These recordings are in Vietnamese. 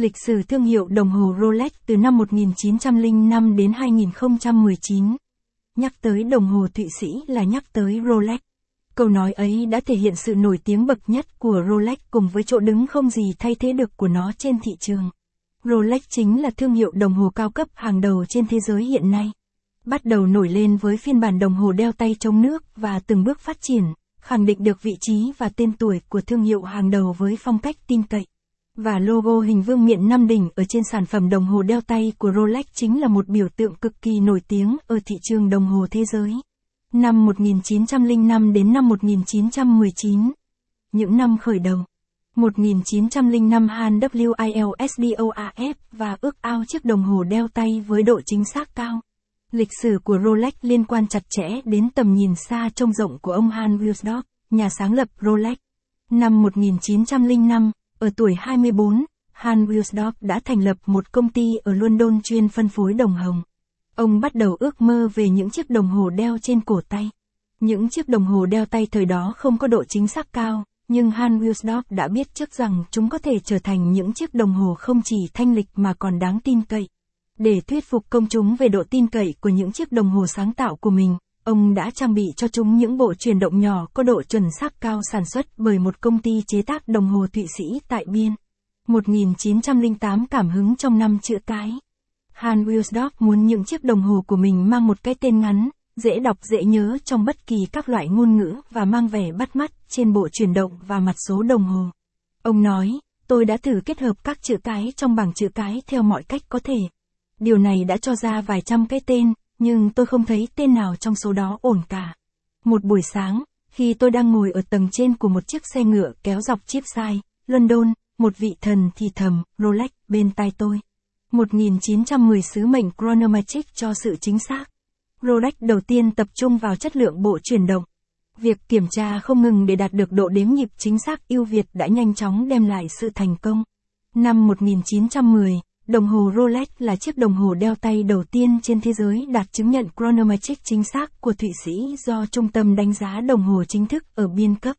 Lịch sử thương hiệu đồng hồ Rolex từ năm 1905 đến 2019. Nhắc tới đồng hồ Thụy Sĩ là nhắc tới Rolex. Câu nói ấy đã thể hiện sự nổi tiếng bậc nhất của Rolex cùng với chỗ đứng không gì thay thế được của nó trên thị trường. Rolex chính là thương hiệu đồng hồ cao cấp hàng đầu trên thế giới hiện nay. Bắt đầu nổi lên với phiên bản đồng hồ đeo tay chống nước và từng bước phát triển, khẳng định được vị trí và tên tuổi của thương hiệu hàng đầu với phong cách tin cậy. Và logo hình vương miện năm đỉnh ở trên sản phẩm đồng hồ đeo tay của Rolex chính là một biểu tượng cực kỳ nổi tiếng ở thị trường đồng hồ thế giới. Năm 1905 đến năm 1919. Những năm khởi đầu. 1905 Han WILSDOAF và ước ao chiếc đồng hồ đeo tay với độ chính xác cao. Lịch sử của Rolex liên quan chặt chẽ đến tầm nhìn xa trông rộng của ông Han Wilsdorf, nhà sáng lập Rolex. Năm 1905, ở tuổi 24, Han Wilsdorf đã thành lập một công ty ở London chuyên phân phối đồng hồng. Ông bắt đầu ước mơ về những chiếc đồng hồ đeo trên cổ tay. Những chiếc đồng hồ đeo tay thời đó không có độ chính xác cao, nhưng Han Wilsdorf đã biết trước rằng chúng có thể trở thành những chiếc đồng hồ không chỉ thanh lịch mà còn đáng tin cậy. Để thuyết phục công chúng về độ tin cậy của những chiếc đồng hồ sáng tạo của mình, ông đã trang bị cho chúng những bộ chuyển động nhỏ có độ chuẩn xác cao sản xuất bởi một công ty chế tác đồng hồ Thụy Sĩ tại Biên. 1908 cảm hứng trong năm chữ cái. Han Wilsdorf muốn những chiếc đồng hồ của mình mang một cái tên ngắn, dễ đọc dễ nhớ trong bất kỳ các loại ngôn ngữ và mang vẻ bắt mắt trên bộ chuyển động và mặt số đồng hồ. Ông nói, tôi đã thử kết hợp các chữ cái trong bảng chữ cái theo mọi cách có thể. Điều này đã cho ra vài trăm cái tên, nhưng tôi không thấy tên nào trong số đó ổn cả. Một buổi sáng, khi tôi đang ngồi ở tầng trên của một chiếc xe ngựa kéo dọc chiếc sai, London, một vị thần thì thầm, Rolex, bên tai tôi. 1910 sứ mệnh Chronomatic cho sự chính xác. Rolex đầu tiên tập trung vào chất lượng bộ chuyển động. Việc kiểm tra không ngừng để đạt được độ đếm nhịp chính xác ưu việt đã nhanh chóng đem lại sự thành công. Năm 1910, đồng hồ Rolex là chiếc đồng hồ đeo tay đầu tiên trên thế giới đạt chứng nhận Chronometric chính xác của Thụy Sĩ do Trung tâm đánh giá đồng hồ chính thức ở biên cấp.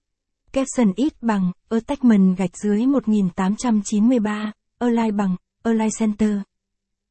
Capson ít bằng, Attachment gạch dưới 1893, Align bằng, Align Center.